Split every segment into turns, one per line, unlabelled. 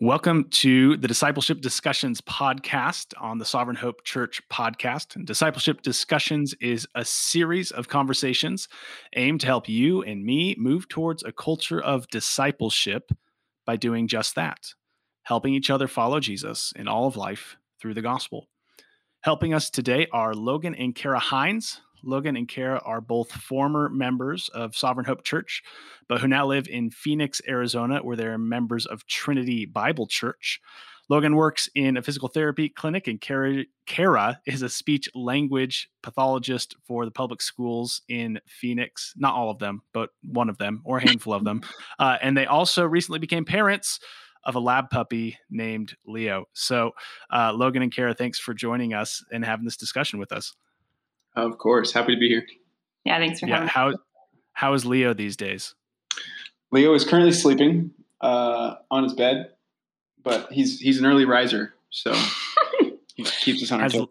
Welcome to the Discipleship Discussions podcast on the Sovereign Hope Church podcast. And Discipleship Discussions is a series of conversations aimed to help you and me move towards a culture of discipleship by doing just that, helping each other follow Jesus in all of life through the gospel. Helping us today are Logan and Kara Hines. Logan and Kara are both former members of Sovereign Hope Church, but who now live in Phoenix, Arizona, where they're members of Trinity Bible Church. Logan works in a physical therapy clinic, and Kara, Kara is a speech language pathologist for the public schools in Phoenix. Not all of them, but one of them, or a handful of them. Uh, and they also recently became parents of a lab puppy named Leo. So, uh, Logan and Kara, thanks for joining us and having this discussion with us.
Of course, happy to be here.
Yeah, thanks for
yeah,
having
how how is Leo these days?
Leo is currently sleeping uh, on his bed, but he's he's an early riser, so he keeps us on our toes.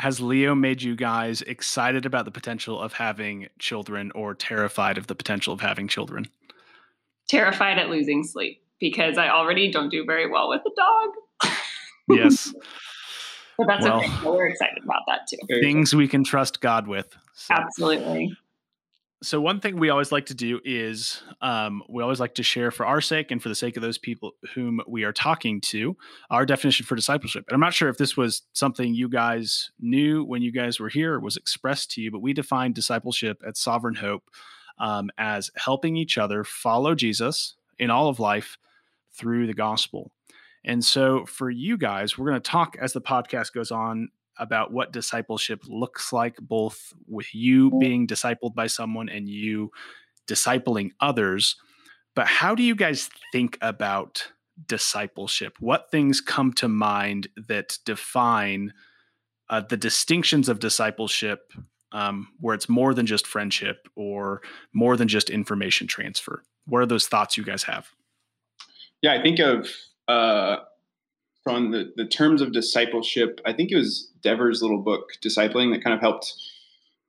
Has Leo made you guys excited about the potential of having children or terrified of the potential of having children?
Terrified at losing sleep because I already don't do very well with the dog.
yes.
But that's well, okay. we're excited about that too.
Things we can trust God with.
So. Absolutely.
So one thing we always like to do is um, we always like to share for our sake and for the sake of those people whom we are talking to our definition for discipleship. And I'm not sure if this was something you guys knew when you guys were here or was expressed to you, but we define discipleship at Sovereign Hope um, as helping each other follow Jesus in all of life through the gospel. And so, for you guys, we're going to talk as the podcast goes on about what discipleship looks like, both with you being discipled by someone and you discipling others. But how do you guys think about discipleship? What things come to mind that define uh, the distinctions of discipleship, um, where it's more than just friendship or more than just information transfer? What are those thoughts you guys have?
Yeah, I think of uh, on the, the terms of discipleship. I think it was Dever's little book, Discipling, that kind of helped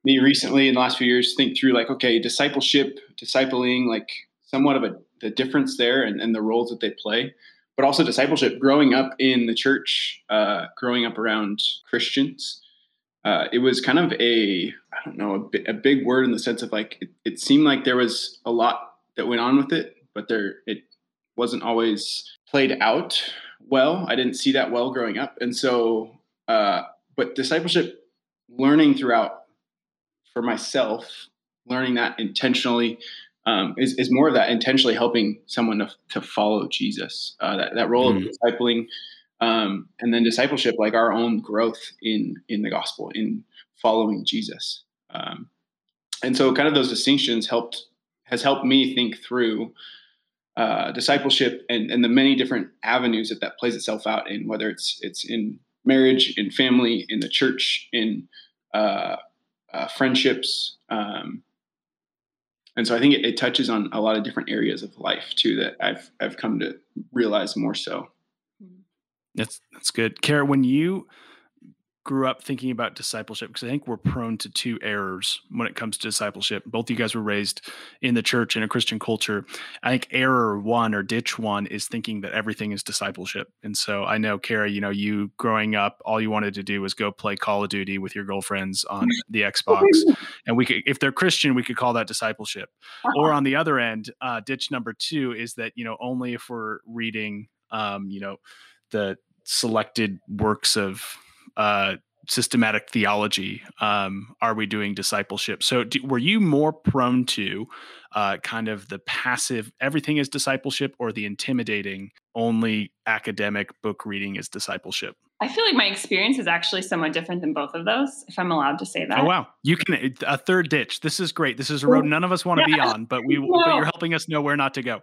me recently in the last few years think through like, okay, discipleship, discipling, like somewhat of a the difference there and, and the roles that they play, but also discipleship, growing up in the church, uh, growing up around Christians. Uh, it was kind of a, I don't know, a, a big word in the sense of like, it, it seemed like there was a lot that went on with it, but there, it wasn't always played out well. I didn't see that well growing up. And so, uh, but discipleship, learning throughout for myself, learning that intentionally um, is, is more of that intentionally helping someone to, to follow Jesus. Uh, that, that role mm. of discipling, um, and then discipleship, like our own growth in in the gospel, in following Jesus. Um, and so, kind of those distinctions helped has helped me think through uh, discipleship and, and the many different avenues that that plays itself out in, whether it's it's in marriage, in family, in the church, in uh, uh, friendships. Um, and so I think it, it, touches on a lot of different areas of life too that I've I've come to realize more so.
That's that's good, Kara. When you grew up thinking about discipleship because I think we're prone to two errors when it comes to discipleship. Both of you guys were raised in the church in a Christian culture. I think error one or ditch one is thinking that everything is discipleship. And so I know, Kara, you know, you growing up, all you wanted to do was go play Call of Duty with your girlfriends on the Xbox. And we could, if they're Christian, we could call that discipleship. Uh-huh. Or on the other end, uh, ditch number two is that, you know, only if we're reading, um, you know, the selected works of uh, systematic theology um, are we doing discipleship? So do, were you more prone to uh, kind of the passive everything is discipleship or the intimidating only academic book reading is discipleship?
I feel like my experience is actually somewhat different than both of those if i'm allowed to say that.
oh wow. You can a third ditch. This is great. This is a road none of us want to yeah. be on but we no. but you're helping us know where not to go.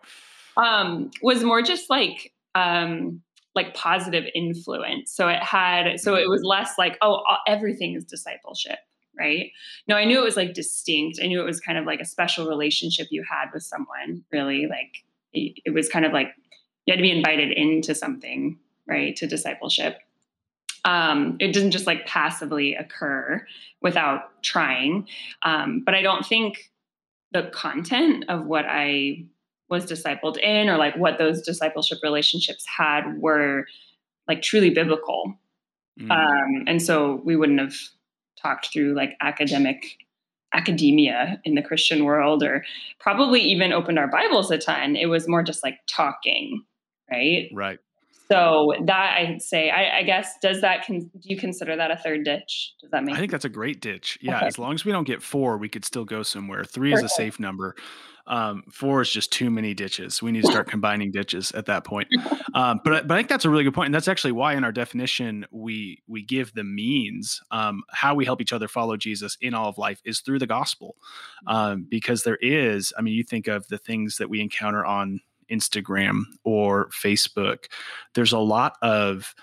Um was more just like um like positive influence. So it had, so it was less like, oh, everything is discipleship, right? No, I knew it was like distinct. I knew it was kind of like a special relationship you had with someone, really. Like it, it was kind of like you had to be invited into something, right? To discipleship. Um, it didn't just like passively occur without trying. Um, but I don't think the content of what I was discipled in or like what those discipleship relationships had were like truly biblical. Mm. Um, and so we wouldn't have talked through like academic academia in the Christian world or probably even opened our Bibles a ton. It was more just like talking, right?
Right.
So that I'd say, I, I guess, does that con- do you consider that a third ditch? Does that make?
I think that's a great ditch. Yeah, okay. as long as we don't get four, we could still go somewhere. Three Perfect. is a safe number. Um, four is just too many ditches. We need to start combining ditches at that point. Um, but but I think that's a really good point, and that's actually why in our definition we we give the means um, how we help each other follow Jesus in all of life is through the gospel, um, because there is. I mean, you think of the things that we encounter on Instagram or Facebook. There's a lot of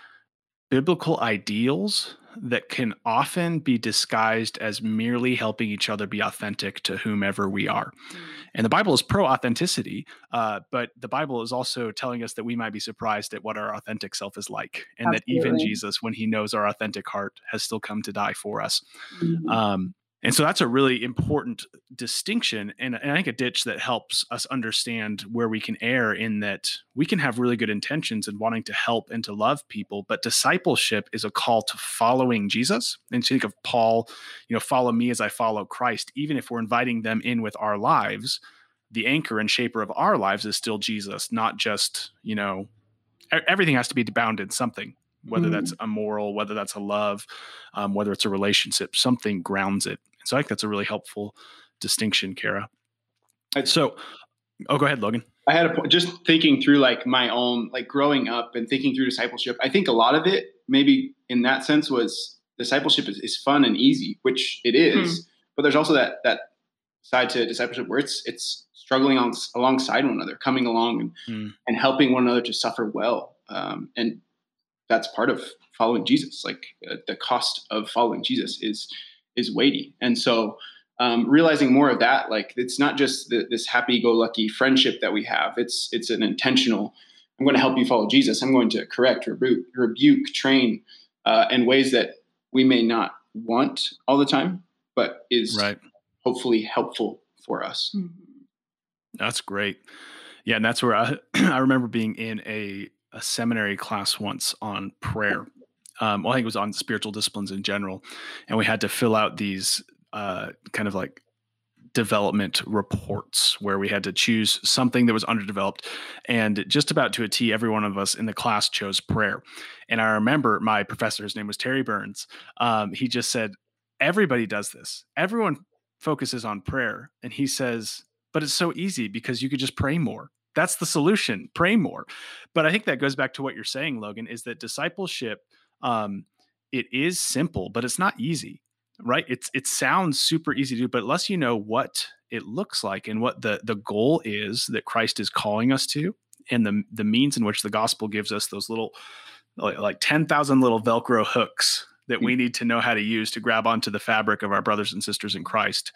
biblical ideals that can often be disguised as merely helping each other be authentic to whomever we are. Mm. And the Bible is pro authenticity, uh, but the Bible is also telling us that we might be surprised at what our authentic self is like, and Absolutely. that even Jesus, when he knows our authentic heart, has still come to die for us. Mm-hmm. Um, and so that's a really important distinction and, and, I think a ditch that helps us understand where we can err in that we can have really good intentions and wanting to help and to love people, but discipleship is a call to following Jesus. And to think of Paul, you know, follow me as I follow Christ, even if we're inviting them in with our lives, the anchor and shaper of our lives is still Jesus, not just, you know, everything has to be bound in something whether that's a moral, whether that's a love, um, whether it's a relationship, something grounds it. So I think that's a really helpful distinction, Kara. So, oh, go ahead, Logan.
I had a just thinking through like my own like growing up and thinking through discipleship. I think a lot of it, maybe in that sense, was discipleship is, is fun and easy, which it is. Hmm. But there's also that that side to discipleship where it's it's struggling on alongside one another, coming along and hmm. and helping one another to suffer well. Um, and that's part of following Jesus. Like uh, the cost of following Jesus is is weighty. And so um, realizing more of that, like it's not just the, this happy-go-lucky friendship that we have. It's it's an intentional. I'm going to help you follow Jesus. I'm going to correct, rebuke, rebuke train uh, in ways that we may not want all the time, but is right. hopefully helpful for us. Mm-hmm.
That's great. Yeah, and that's where I I remember being in a a seminary class once on prayer um, well, I think it was on spiritual disciplines in general, and we had to fill out these uh, kind of like development reports where we had to choose something that was underdeveloped and just about to a t every one of us in the class chose prayer. And i remember my professor his name was terry burns um, he just said everybody does this. Everyone focuses on prayer. And he says but it's so easy because you could just pray more. That's the solution pray more. But i think that goes back to what you're saying logan is that discipleship um, it is simple, but it's not easy, right? It's it sounds super easy to do, but unless you know what it looks like and what the the goal is that Christ is calling us to, and the the means in which the gospel gives us those little like, like ten thousand little Velcro hooks that we hmm. need to know how to use to grab onto the fabric of our brothers and sisters in Christ.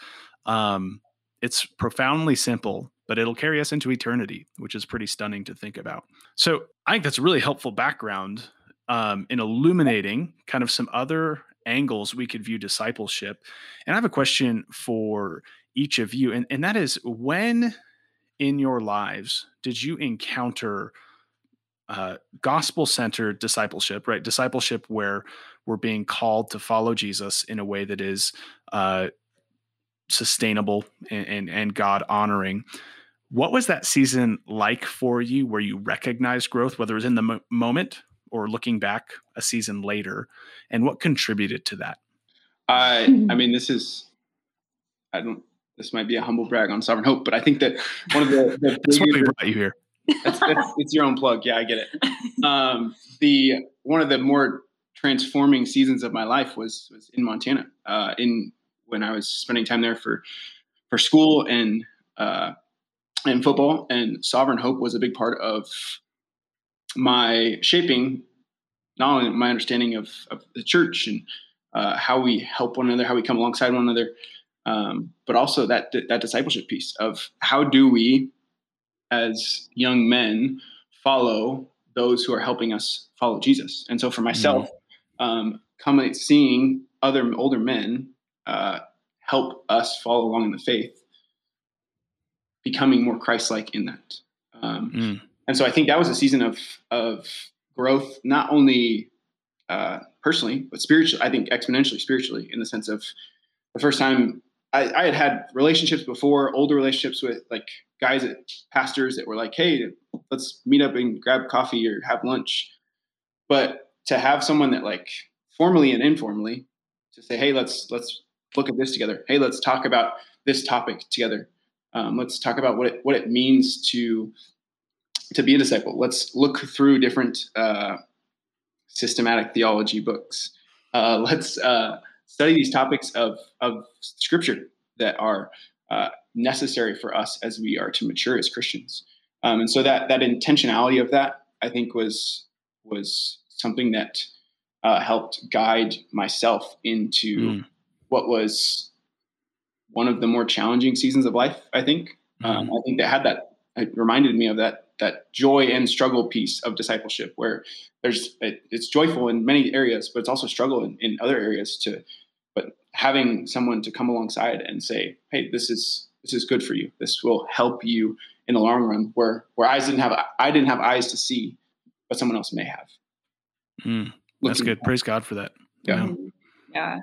Um, it's profoundly simple, but it'll carry us into eternity, which is pretty stunning to think about. So I think that's a really helpful background um, in illuminating kind of some other angles we could view discipleship. And I have a question for each of you, and, and that is when in your lives did you encounter uh, gospel centered discipleship, right? Discipleship where we're being called to follow Jesus in a way that is uh, sustainable and, and, and God honoring. What was that season like for you where you recognized growth, whether it was in the mo- moment or looking back a season later, and what contributed to that?
I I mean, this is I don't. This might be a humble brag on Sovereign Hope, but I think that one of the, the
that's why we brought you here.
That's, that's, it's your own plug. Yeah, I get it. Um, the one of the more transforming seasons of my life was was in Montana. Uh, in when I was spending time there for for school and uh, and football, and Sovereign Hope was a big part of my shaping not only my understanding of, of the church and uh, how we help one another, how we come alongside one another, um, but also that that discipleship piece of how do we, as young men, follow those who are helping us follow Jesus. And so for myself, mm-hmm. um, coming seeing other older men uh, help us follow along in the faith becoming more Christ-like in that. Um,
Mm.
And so I think that was a season of of growth, not only uh, personally but spiritually. I think exponentially spiritually, in the sense of the first time I, I had had relationships before, older relationships with like guys, at, pastors that were like, "Hey, let's meet up and grab coffee or have lunch," but to have someone that like formally and informally to say, "Hey, let's let's look at this together. Hey, let's talk about this topic together. Um, let's talk about what it what it means to to be a disciple. Let's look through different uh, systematic theology books. Uh, let's uh, study these topics of of Scripture that are uh, necessary for us as we are to mature as Christians. Um, and so that that intentionality of that, I think, was was something that uh, helped guide myself into
Mm.
what was one of the more challenging seasons of life. I think. Um,
Mm.
I think that had that. It reminded me of that that joy and struggle piece of discipleship, where there's it, it's joyful in many areas, but it's also struggle in, in other areas. To but having someone to come alongside and say, "Hey, this is this is good for you. This will help you in the long run." Where where eyes didn't have I didn't have eyes to see, but someone else may have.
Mm. That's good. Praise God for that.
Yeah.
Mhm. Yeah.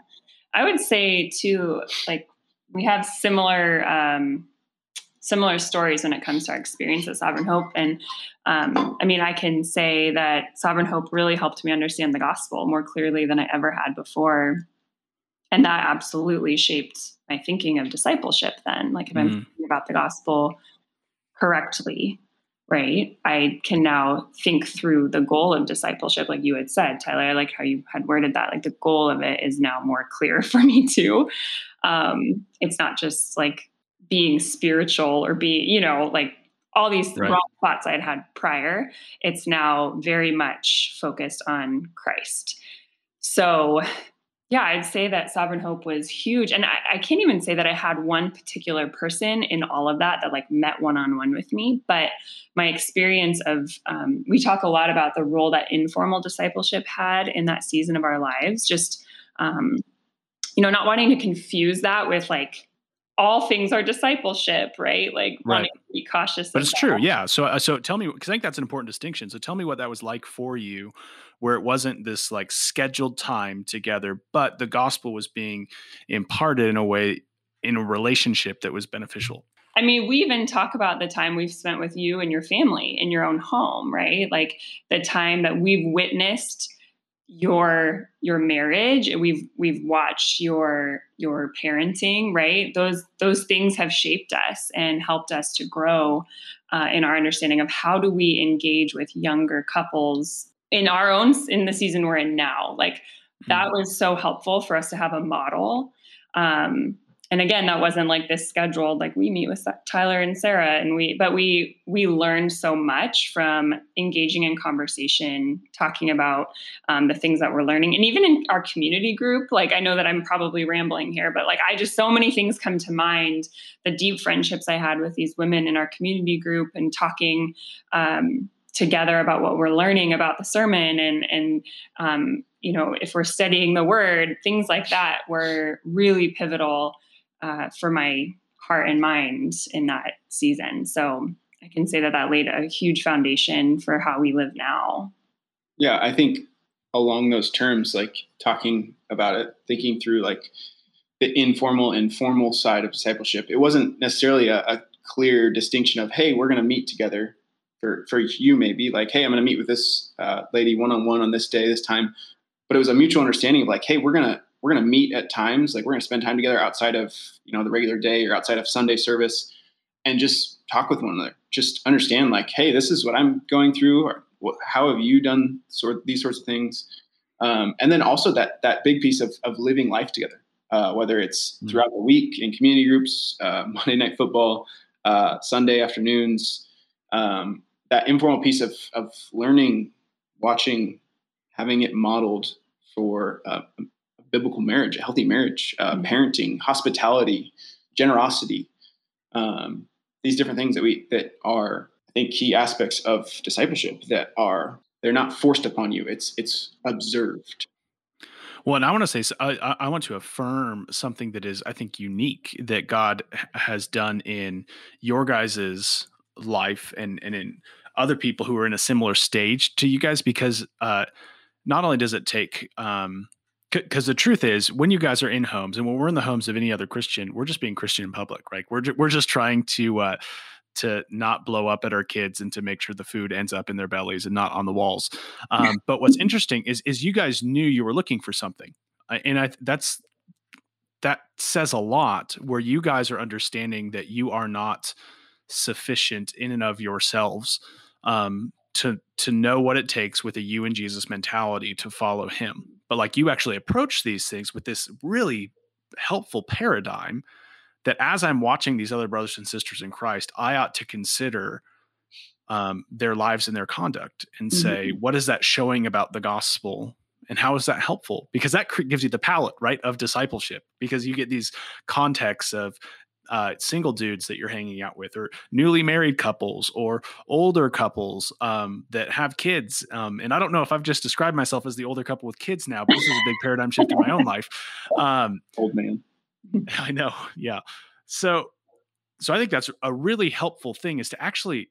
I would say too, like we have similar um similar stories when it comes to our experience at Sovereign Hope. And um, I mean, I can say that Sovereign Hope really helped me understand the gospel more clearly than I ever had before. And that absolutely shaped my thinking of discipleship then. Like if I'm
Mhm.
thinking about the gospel correctly, right? I can now think through the goal of discipleship, like you had said, Tyler. I like how you had worded that. Like the goal of it is now more clear for me too. Um, it's not just like being spiritual or be, you know, like all these
Right.
wrong thoughts I'd had prior. It's now very much focused on Christ. So yeah, I'd say that Sovereign Hope was huge. And I, I can't even say that I had one particular person in all of that that like met one on one with me. But my experience of, um, we talk a lot about the role that informal discipleship had in that season of our lives. Just, um, you know, not wanting to confuse that with like, all things are discipleship, right? Like
Right.
wanting to be cautious.
But it's
that.
true, yeah. So, uh, so tell me, because I think that's an important distinction. So, tell me what that was like for you, where it wasn't this like scheduled time together, but the gospel was being imparted in a way, in a relationship that was beneficial.
I mean, we even talk about the time we've spent with you and your family in your own home, right? Like the time that we've witnessed your your marriage. We've we've watched your your parenting right? Those those things have shaped us and helped us to grow uh, in our understanding of how do we engage with younger couples in our own in the season we're in now. Like that was so helpful for us to have a model. Um, and again that wasn't like this scheduled like we meet with tyler and sarah and we but we we learned so much from engaging in conversation talking about um, the things that we're learning. And even in our community group like i know that i'm probably rambling here but like i just so many things come to mind. The deep friendships i had with these women in our community group and talking um, together about what we're learning about the sermon and and um, you know if we're studying the word things like that were really pivotal uh, for my heart and mind in that season. So I can say that that laid a huge foundation for how we live now.
Yeah, I think along those terms, like talking about it, thinking through like the informal and formal side of discipleship, it wasn't necessarily a, a clear distinction of, hey, we're going to meet together. For, for you, maybe like, hey, I'm going to meet with this uh, lady one on one on this day, this time. But it was a mutual understanding of like, hey, we're going to we're going to meet at times like we're going to spend time together outside of you know the regular day or outside of sunday service and just talk with one another just understand like hey this is what i'm going through or how have you done sort these sorts of things um, and then also that that big piece of, of living life together uh, whether it's
Mhm.
throughout the week in community groups uh, monday night football uh, sunday afternoons um, that informal piece of, of learning watching having it modeled for uh, biblical marriage, a healthy marriage, uh,
Mhm.
parenting, hospitality, generosity, um, these different things that we that are, I think, key aspects of discipleship that are they're not forced upon you. It's it's observed.
Well, and I want to say, I, I want to affirm something that is, I think, unique that God has done in your guys's life and and in other people who are in a similar stage to you guys, because uh, not only does it take um, because the truth is when you guys are in homes and when we're in the homes of any other christian we're just being christian in public right? We're, ju- we're just trying to uh, to not blow up at our kids and to make sure the food ends up in their bellies and not on the walls. Um, but what's interesting is is you guys knew you were looking for something and i that's that says a lot where you guys are understanding that you are not sufficient in and of yourselves um, to to know what it takes with a you and jesus mentality to follow him but like you actually approach these things with this really helpful paradigm that as I'm watching these other brothers and sisters in Christ, I ought to consider um, their lives and their conduct and say, mm-hmm. what is that showing about the gospel? And how is that helpful? Because that gives you the palette, right, of discipleship. Because you get these contexts of uh, single dudes that you're hanging out with, or newly married couples, or older couples um, that have kids. Um, and I don't know if I've just described myself as the older couple with kids now, but this is a big paradigm shift in my own life. Um,
Old man.
I know. Yeah. So, so I think that's a really helpful thing is to actually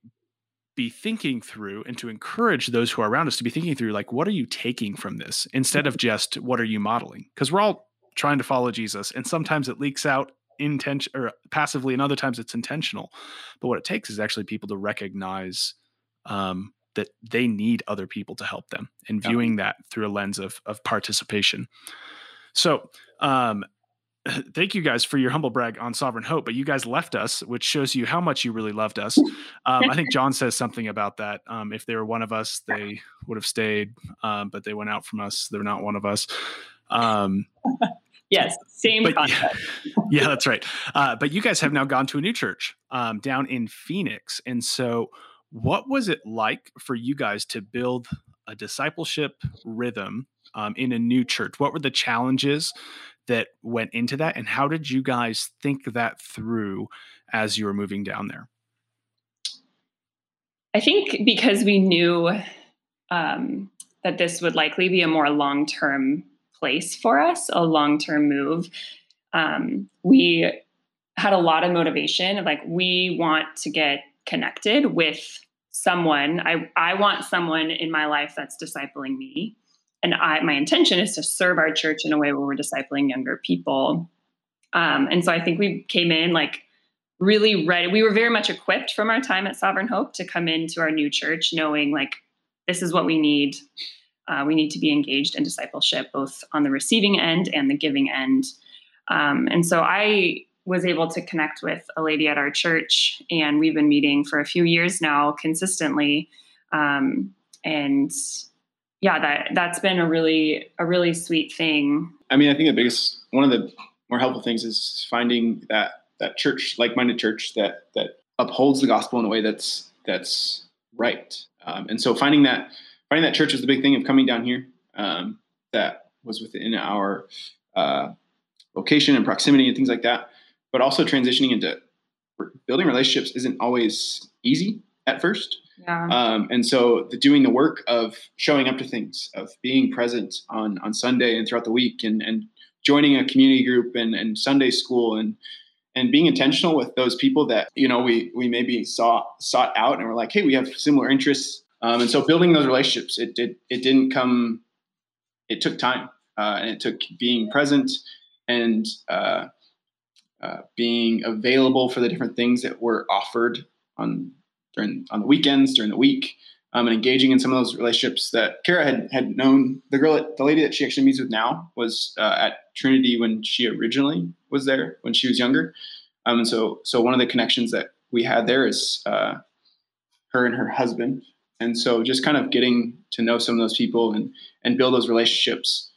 be thinking through and to encourage those who are around us to be thinking through like what are you taking from this instead of just what are you modeling because we're all trying to follow jesus and sometimes it leaks out intention or passively and other times it's intentional. But what it takes is actually people to recognize um, that they need other people to help them and viewing yeah. that through a lens of of participation. So um, thank you guys for your humble brag on sovereign hope but you guys left us which shows you how much you really loved us. Um, i think john says something about that um, if they were one of us they would have stayed um, but they went out from us they're not one of us. Um,
Yes, same but,
concept. Yeah, yeah, that's right. Uh, but you guys have now gone to a new church um, down in Phoenix. And so, what was it like for you guys to build a discipleship rhythm um, in a new church? What were the challenges that went into that? And how did you guys think that through as you were moving down there?
I think because we knew um, that this would likely be a more long term place for us, a long term move. Um, we had a lot of motivation of like, we want to get connected with someone. I, I want someone in my life that's discipling me. And I, my intention is to serve our church in a way where we're discipling younger people. Um, and so I think we came in like really ready. We were very much equipped from our time at Sovereign Hope to come into our new church knowing like, this is what we need uh, we need to be engaged in discipleship, both on the receiving end and the giving end. Um, and so I was able to connect with a lady at our church, and we've been meeting for a few years now consistently. Um, and yeah, that that's been a really a really sweet thing.
I mean, I think the biggest one of the more helpful things is finding that that church, like-minded church that that upholds the gospel in a way that's that's right. Um, and so finding that finding that church was the big thing of coming down here. Um, that was within our uh, location and proximity and things like that. But also transitioning into building relationships isn't always easy at first. Yeah. Um, and so the doing the work of showing up to things, of being present on on Sunday and throughout the week, and and joining a community group and and Sunday school and and being intentional with those people that you know we we maybe saw sought out and we're like, hey, we have similar interests um, and so building those relationships, it did, it didn't come, it took time uh, and it took being present and uh, uh, being available for the different things that were offered on during on the weekends during the week um, and engaging in some of those relationships that Kara had had known. The girl the lady that she actually meets with now was uh, at Trinity when she originally was there when she was younger. Um, and so so one of the connections that we had there is uh, her and her husband and so just kind of getting to know some of those people and and build those relationships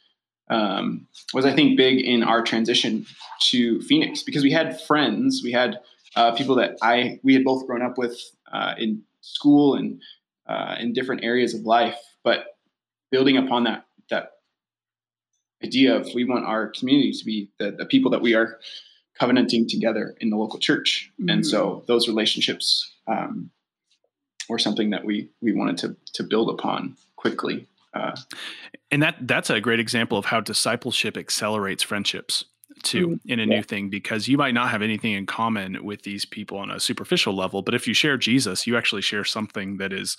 um, was I think big in our transition to Phoenix because we had friends, we had uh, people that I we had both grown up with uh, in school and uh, in different areas of life, but building upon that that idea of we want our community to be the, the people that we are covenanting together in the local church, mm-hmm. and so those relationships um, or something that we we wanted to to build upon quickly. Uh,
and that that's a great example of how discipleship accelerates friendships too mm-hmm. in a yeah. new thing because you might not have anything in common with these people on a superficial level but if you share jesus you actually share something that is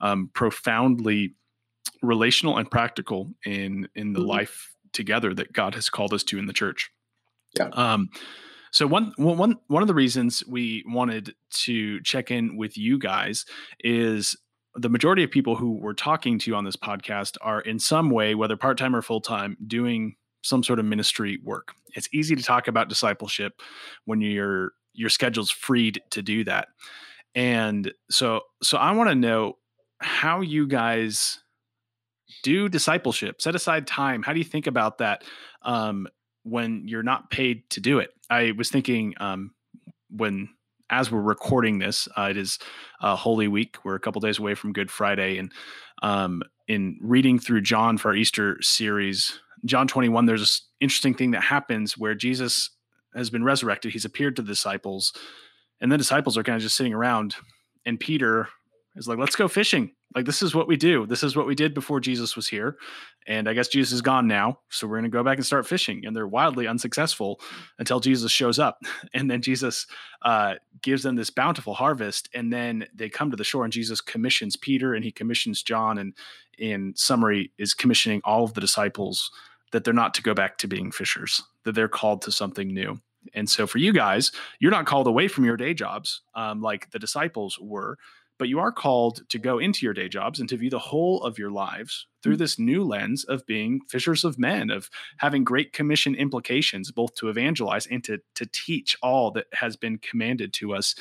um, profoundly relational and practical in in the mm-hmm. life together that god has called us to in the church
yeah um
so one one one of the reasons we wanted to check in with you guys is the majority of people who we're talking to on this podcast are in some way, whether part time or full time, doing some sort of ministry work. It's easy to talk about discipleship when your your schedule's freed to do that. And so so I want to know how you guys do discipleship. Set aside time. How do you think about that um, when you're not paid to do it? I was thinking um, when as we're recording this, uh, it is uh, Holy Week. We're a couple days away from Good Friday, and um, in reading through John for our Easter series, John 21, there's this interesting thing that happens where Jesus has been resurrected. He's appeared to the disciples, and the disciples are kind of just sitting around, and Peter is like, let's go fishing. Like, this is what we do. This is what we did before Jesus was here. And I guess Jesus is gone now. So we're going to go back and start fishing. And they're wildly unsuccessful until Jesus shows up. And then Jesus uh, gives them this bountiful harvest. And then they come to the shore, and Jesus commissions Peter and he commissions John. And in summary, is commissioning all of the disciples that they're not to go back to being fishers, that they're called to something new. And so for you guys, you're not called away from your day jobs um, like the disciples were but you are called to go into your day jobs and to view the whole of your lives through mm. this new lens of being fishers of men, of having great commission implications, both to evangelize and to, to teach all that has been commanded to us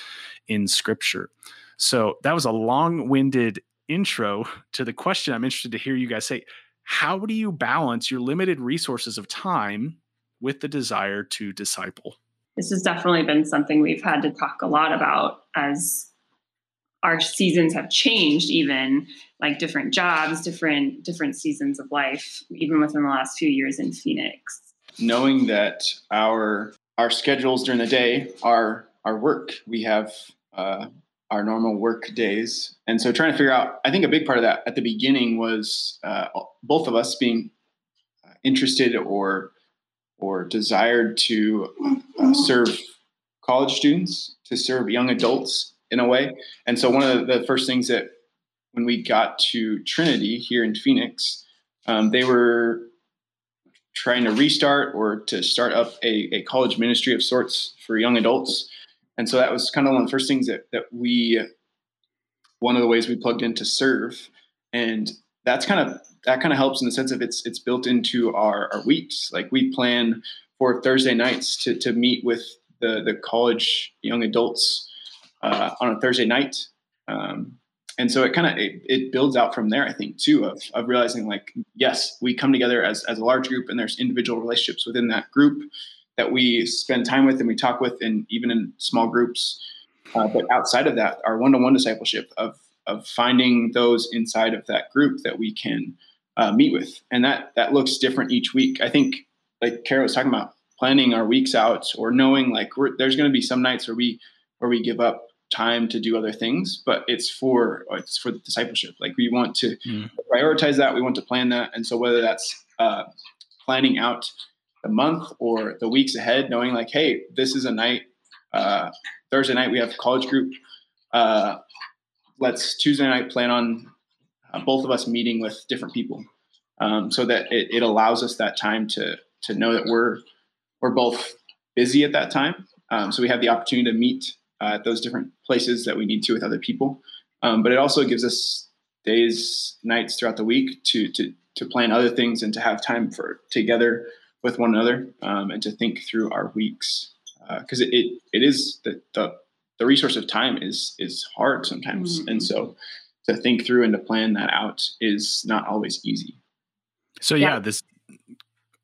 in Scripture. So that was a long winded intro to the question I'm interested to hear you guys say. How do you balance your limited resources of time with the desire to disciple?
This has definitely been something we've had to talk a lot about as our seasons have changed even like different jobs different different seasons of life even within the last few years in phoenix.
Knowing that our our schedules during the day are our work. We have uh, our normal work days. And so trying to figure out i think a big part of that at the beginning was uh, both of us being interested or or desired to uh, serve college students to serve young adults in a way. And so one of the first things that when we got to Trinity here in Phoenix, um, they were trying to restart or to start up a, a college ministry of sorts for young adults. And so that was kind of one of the first things that, that we, one of the ways we plugged in to serve. And that's kind of, that kind of helps in the sense of it's, it's built into our, our weeks. Like we plan for Thursday nights to, to meet with the, the college young adults uh, on a Thursday night. Um, and so it kind of it, it, builds out from there, I think, too, of, of realizing like, yes, we come together as, as a large group and there's individual relationships within that group that we spend time with and we talk with and even in small groups. Uh, but outside of that, our one-to-one discipleship of of finding those inside of that group that we can uh, meet with, and that that looks different each week. I think, like Kara was talking about, planning our weeks out or knowing like there's going to be some nights where we where we give up time to do other things, but it's for it's for the discipleship. Like we want to mm. prioritize that, we want to plan that, and so whether that's uh, planning out the month or the weeks ahead, knowing like, hey, this is a night. Uh, Thursday night we have college group. Uh, let's Tuesday night plan on uh, both of us meeting with different people, um, so that it, it allows us that time to to know that we're we're both busy at that time. Um, so we have the opportunity to meet uh, at those different places that we need to with other people. Um, but it also gives us days, nights throughout the week to to to plan other things and to have time for together with one another um, and to think through our weeks because uh, it, it it is the, the the resource of time is is hard sometimes, mm-hmm. and so to think through and to plan that out is not always easy.
So yeah, yeah this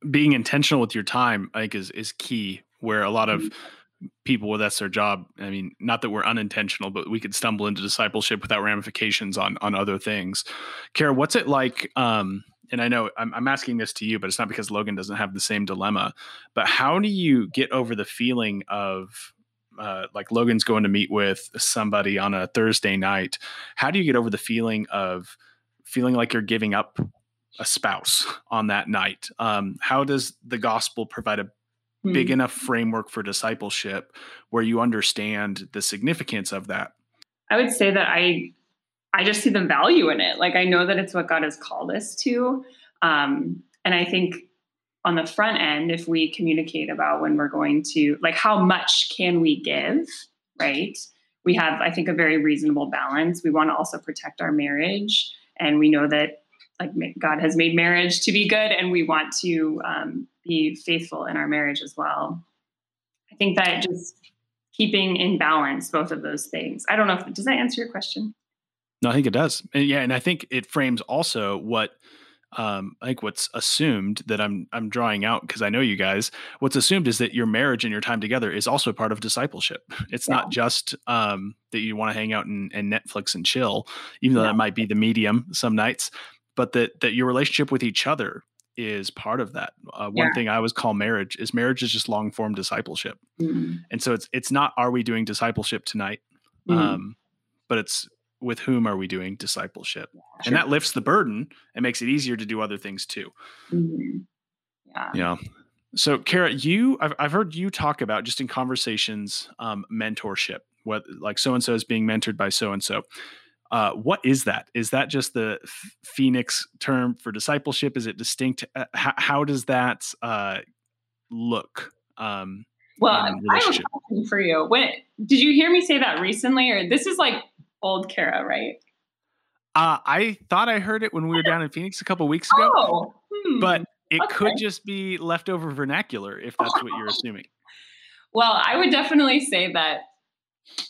being intentional with your time, I think, is is key. Where a lot of mm-hmm people well that's their job i mean not that we're unintentional but we could stumble into discipleship without ramifications on on other things kara what's it like um and i know I'm, I'm asking this to you but it's not because logan doesn't have the same dilemma but how do you get over the feeling of uh, like Logan's going to meet with somebody on a Thursday night. How do you get over the feeling of feeling like you're giving up a spouse on that night. Um, how does the gospel provide a big mm-hmm. enough framework for discipleship where you understand the significance of that?
I would say that I I just see the value in it. Like I know that it's what God has called us to. Um, and I think on the front end, if we communicate about when we're going to, like, how much can we give, right? We have, I think, a very reasonable balance. We want to also protect our marriage. And we know that, like, God has made marriage to be good, and we want to um, be faithful in our marriage as well. I think that just keeping in balance both of those things. I don't know if, does that answer your question?
No, I think it does. And yeah, and I think it frames also what um, I think what's assumed that I'm I'm drawing out because I know you guys. What's assumed is that your marriage and your time together is also part of discipleship. It's yeah. not just um, that you want to hang out and, and, Netflix and chill, even though yeah. that might be the medium some nights, but that that your relationship with each other is part of that. Uh, one yeah. thing I always call marriage is marriage is just long form discipleship, mm-hmm. and so it's it's not are we doing discipleship tonight, mm-hmm. um, but it's with whom are we doing discipleship? Yeah, sure. And that lifts the burden and makes it easier to do other things too. Mm-hmm. Yeah. Yeah. So, Kara, you, I've, I've heard you talk about just in conversations, um, mentorship, what like so and so is being mentored by so and so. What is that? Is that just the Phoenix term for discipleship? Is it distinct? Uh, how, how, does that uh, look? Um,
well, I have a question for you. When did you hear me say that recently, or this is like old Kara, right?
Uh, I thought I heard it when we were down in Phoenix a couple weeks ago, oh, hmm. but it okay. could just be leftover vernacular if that's what you're assuming.
Well, I would definitely say that,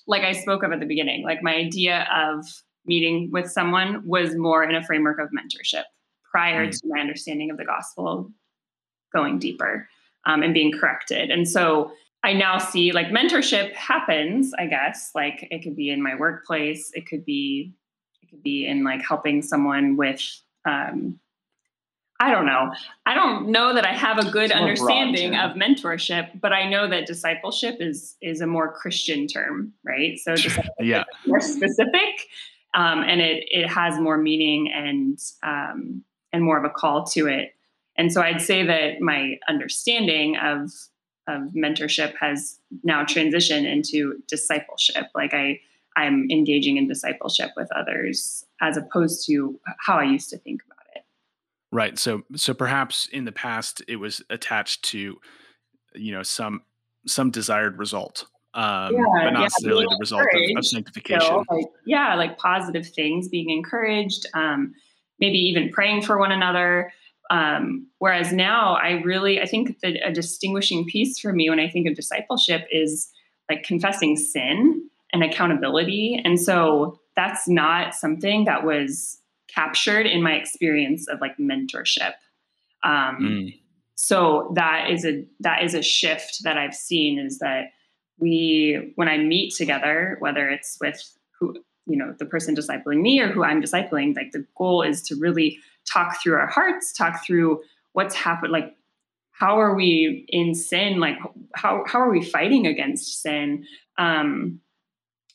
like I spoke of at the beginning, like my idea of meeting with someone was more in a framework of mentorship prior mm. to my understanding of the gospel going deeper um, and being corrected. And so I now see like mentorship happens, I guess. Like it could be in my workplace, it could be it could be in like helping someone with um I don't know. I don't know that I have a good understanding broad, of mentorship, but I know that discipleship is is a more Christian term, right? So
yeah,
more specific, um, and it it has more meaning and um, and more of a call to it. And so I'd say that my understanding of of mentorship has now transitioned into discipleship. Like I, I'm engaging in discipleship with others as opposed to how I used to think about it.
Right. So, so perhaps in the past it was attached to, you know, some some desired result, um, yeah, but not yeah, necessarily the result of, of sanctification. So,
like, yeah, like positive things, being encouraged, um, maybe even praying for one another. Um, whereas now, I really I think that a distinguishing piece for me when I think of discipleship is like confessing sin and accountability, and so that's not something that was captured in my experience of like mentorship. Um, mm. So that is a that is a shift that I've seen is that we when I meet together, whether it's with who you know the person discipling me or who I'm discipling, like the goal is to really talk through our hearts, talk through what's happened, like how are we in sin? Like how how are we fighting against sin? Um,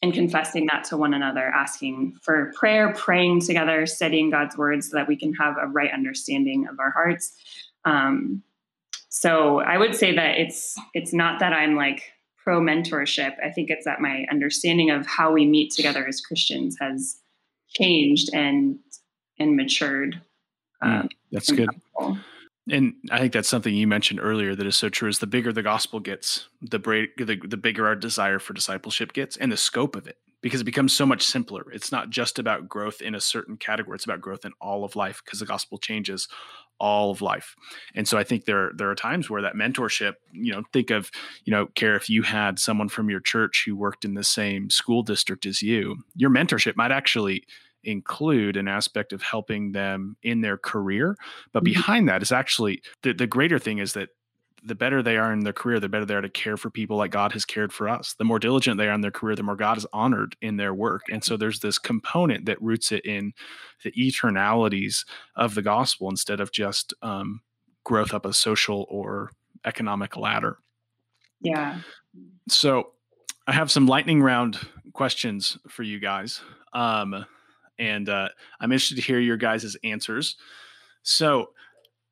and confessing that to one another, asking for prayer, praying together, studying God's words so that we can have a right understanding of our hearts. Um, so I would say that it's it's not that I'm like pro mentorship. I think it's that my understanding of how we meet together as Christians has changed and and matured
Mm, um, that's good. And I think that's something you mentioned earlier that is so true. Is the bigger the gospel gets, the, bra- the the bigger our desire for discipleship gets, and the scope of it, because it becomes so much simpler. It's not just about growth in a certain category; it's about growth in all of life, because the gospel changes all of life. And so I think there there are times where that mentorship, you know, think of, you know, Kara if you had someone from your church who worked in the same school district as you, your mentorship might actually include an aspect of helping them in their career. But mm-hmm. behind that is actually the, the greater thing is that the better they are in their career, the better they are to care for people like God has cared for us. The more diligent they are in their career, the more God is honored in their work. And so there's this component that roots it in the eternalities of the gospel instead of just um, growth up a social or economic ladder.
Yeah.
So I have some lightning round questions for you guys. Um, and uh, I'm interested to hear your guys' answers. So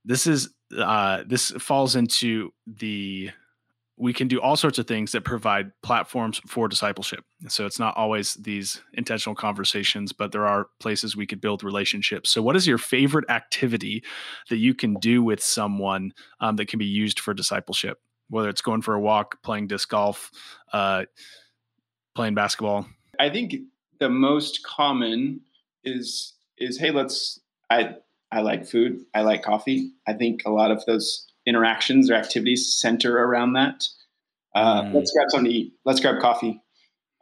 this is uh, this falls into the we can do all sorts of things that provide platforms for discipleship. So it's not always these intentional conversations, but there are places we could build relationships. So, what is your favorite activity that you can do with someone um, that can be used for discipleship? Whether it's going for a walk, playing disc golf, uh, playing basketball.
I think the most common is is hey, let's. I I like food. I like coffee. I think a lot of those interactions or activities center around that. Uh, mm. Let's grab something to eat. Let's grab coffee.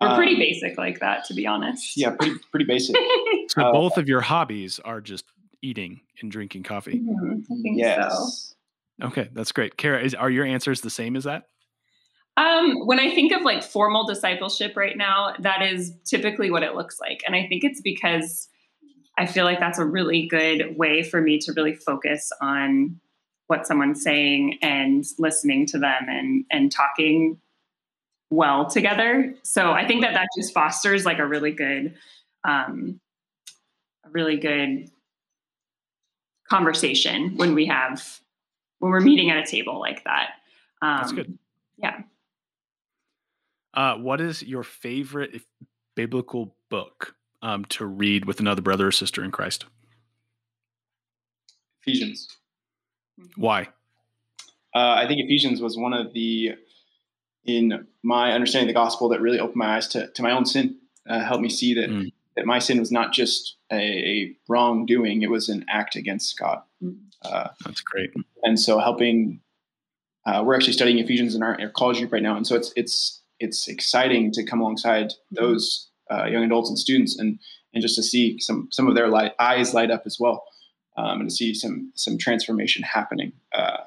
We're um, pretty basic like that, to be honest.
Yeah, pretty pretty basic.
so uh, both of your hobbies are just eating and drinking coffee.
Mm, I think yes.
so. Okay, that's great. Kara, is, are your answers the same as that?
Um, when I think of like formal discipleship right now, that is typically what it looks like. And I think it's because I feel like that's a really good way for me to really focus on what someone's saying and listening to them and and talking well together. So I think that that just fosters like a really good, um, a really good conversation when we have when we're meeting at a table like that.
Um, That's good.
Yeah.
Uh, what is your favorite biblical book um, to read with another brother or sister in Christ?
Ephesians.
Why?
Uh, I think Ephesians was one of the, in my understanding of the gospel, that really opened my eyes to, to my own sin, uh, helped me see that, mm. that my sin was not just a, a, wrongdoing, it was an act against God.
Mm. Uh, That's great.
And so helping, uh, we're actually studying Ephesians in our, our, college group right now. And so it's, it's, it's exciting to come alongside mm-hmm. those uh, young adults and students and, and just to see some, some of their light, eyes light up as well um, and to see some some transformation happening. Uh,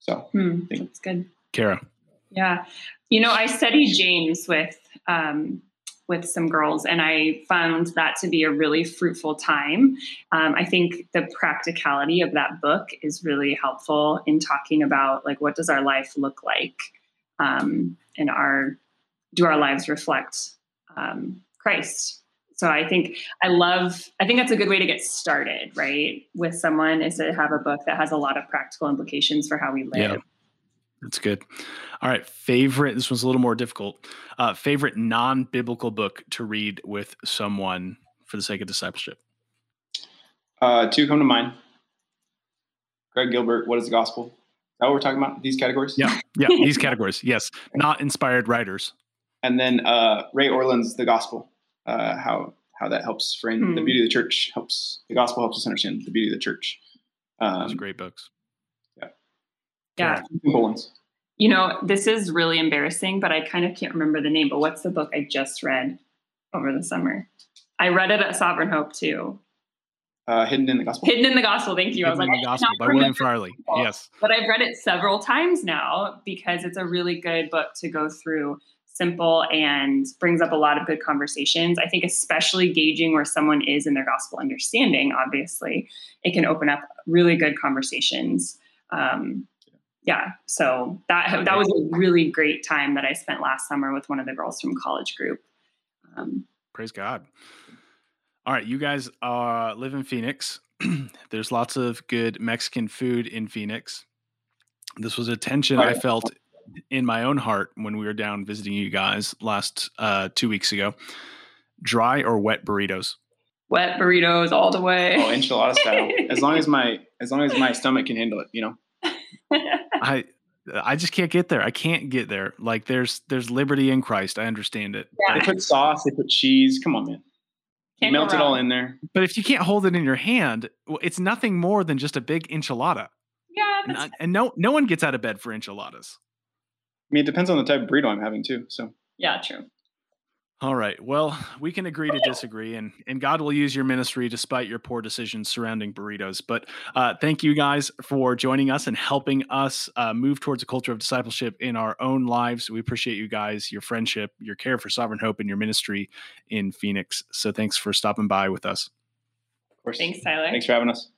so
hmm, that's good,
Kara.
Yeah, you know, I studied James with um, with some girls, and I found that to be a really fruitful time. Um, I think the practicality of that book is really helpful in talking about like what does our life look like, um, and our do our lives reflect um, Christ so i think i love i think that's a good way to get started right with someone is to have a book that has a lot of practical implications for how we live yeah.
That's good. All right. Favorite, this one's a little more difficult. Uh, favorite non biblical book to read with someone for the sake of discipleship?
Uh, two come to mind. Greg Gilbert, What is the Gospel? Is that what we're talking about? These categories?
Yeah. Yeah. these categories. Yes. Not inspired writers.
And then uh, Ray Ortlund's The Gospel uh, how how that helps frame mm. the beauty of the church helps the gospel helps us understand the beauty of the church.
Um, Those great books.
Yeah.
Yeah.
Simple ones.
You know, this is really embarrassing, but I kind of can't remember the name. But what's the book I just read over the summer? I read it at Sovereign Hope too.
Uh, Hidden in the Gospel.
Hidden in the Gospel. Thank you.
Hidden I was like, in the Gospel by William Farley. Yes.
But I've read it several times now because it's a really good book to go through simple and brings up a lot of good conversations. I think, especially gauging where someone is in their gospel understanding, obviously, it can open up really good conversations. Um, yeah, so that that was a really great time that I spent last summer with one of the girls from college group.
Um, Praise God! All right, you guys uh, live in Phoenix. There's lots of good Mexican food in Phoenix. This was a tension I felt in my own heart when we were down visiting you guys last uh, two weeks ago. Dry or wet burritos?
Wet burritos all the way.
Oh, enchilada style. as long as my as long as my stomach can handle it, you know.
I I just can't get there. I can't get there. Like there's there's liberty in Christ. I understand it.
Yeah. They put sauce. They put cheese. Come on, man. Can't melt it all in there.
But if you can't hold it in your hand, it's nothing more than just a big enchilada.
Yeah,
and, and no no one gets out of bed for enchiladas.
I mean, it depends on the type of burrito I'm having too. So
yeah, true.
All right. Well, we can agree to disagree, and and God will use your ministry despite your poor decisions surrounding burritos. But uh, thank you guys for joining us and helping us uh, move towards a culture of discipleship in our own lives. We appreciate you guys, your friendship, your care for Sovereign Hope, and your ministry in Phoenix. So thanks for stopping by with us.
Of course.
Thanks, Tyler.
Thanks for having us.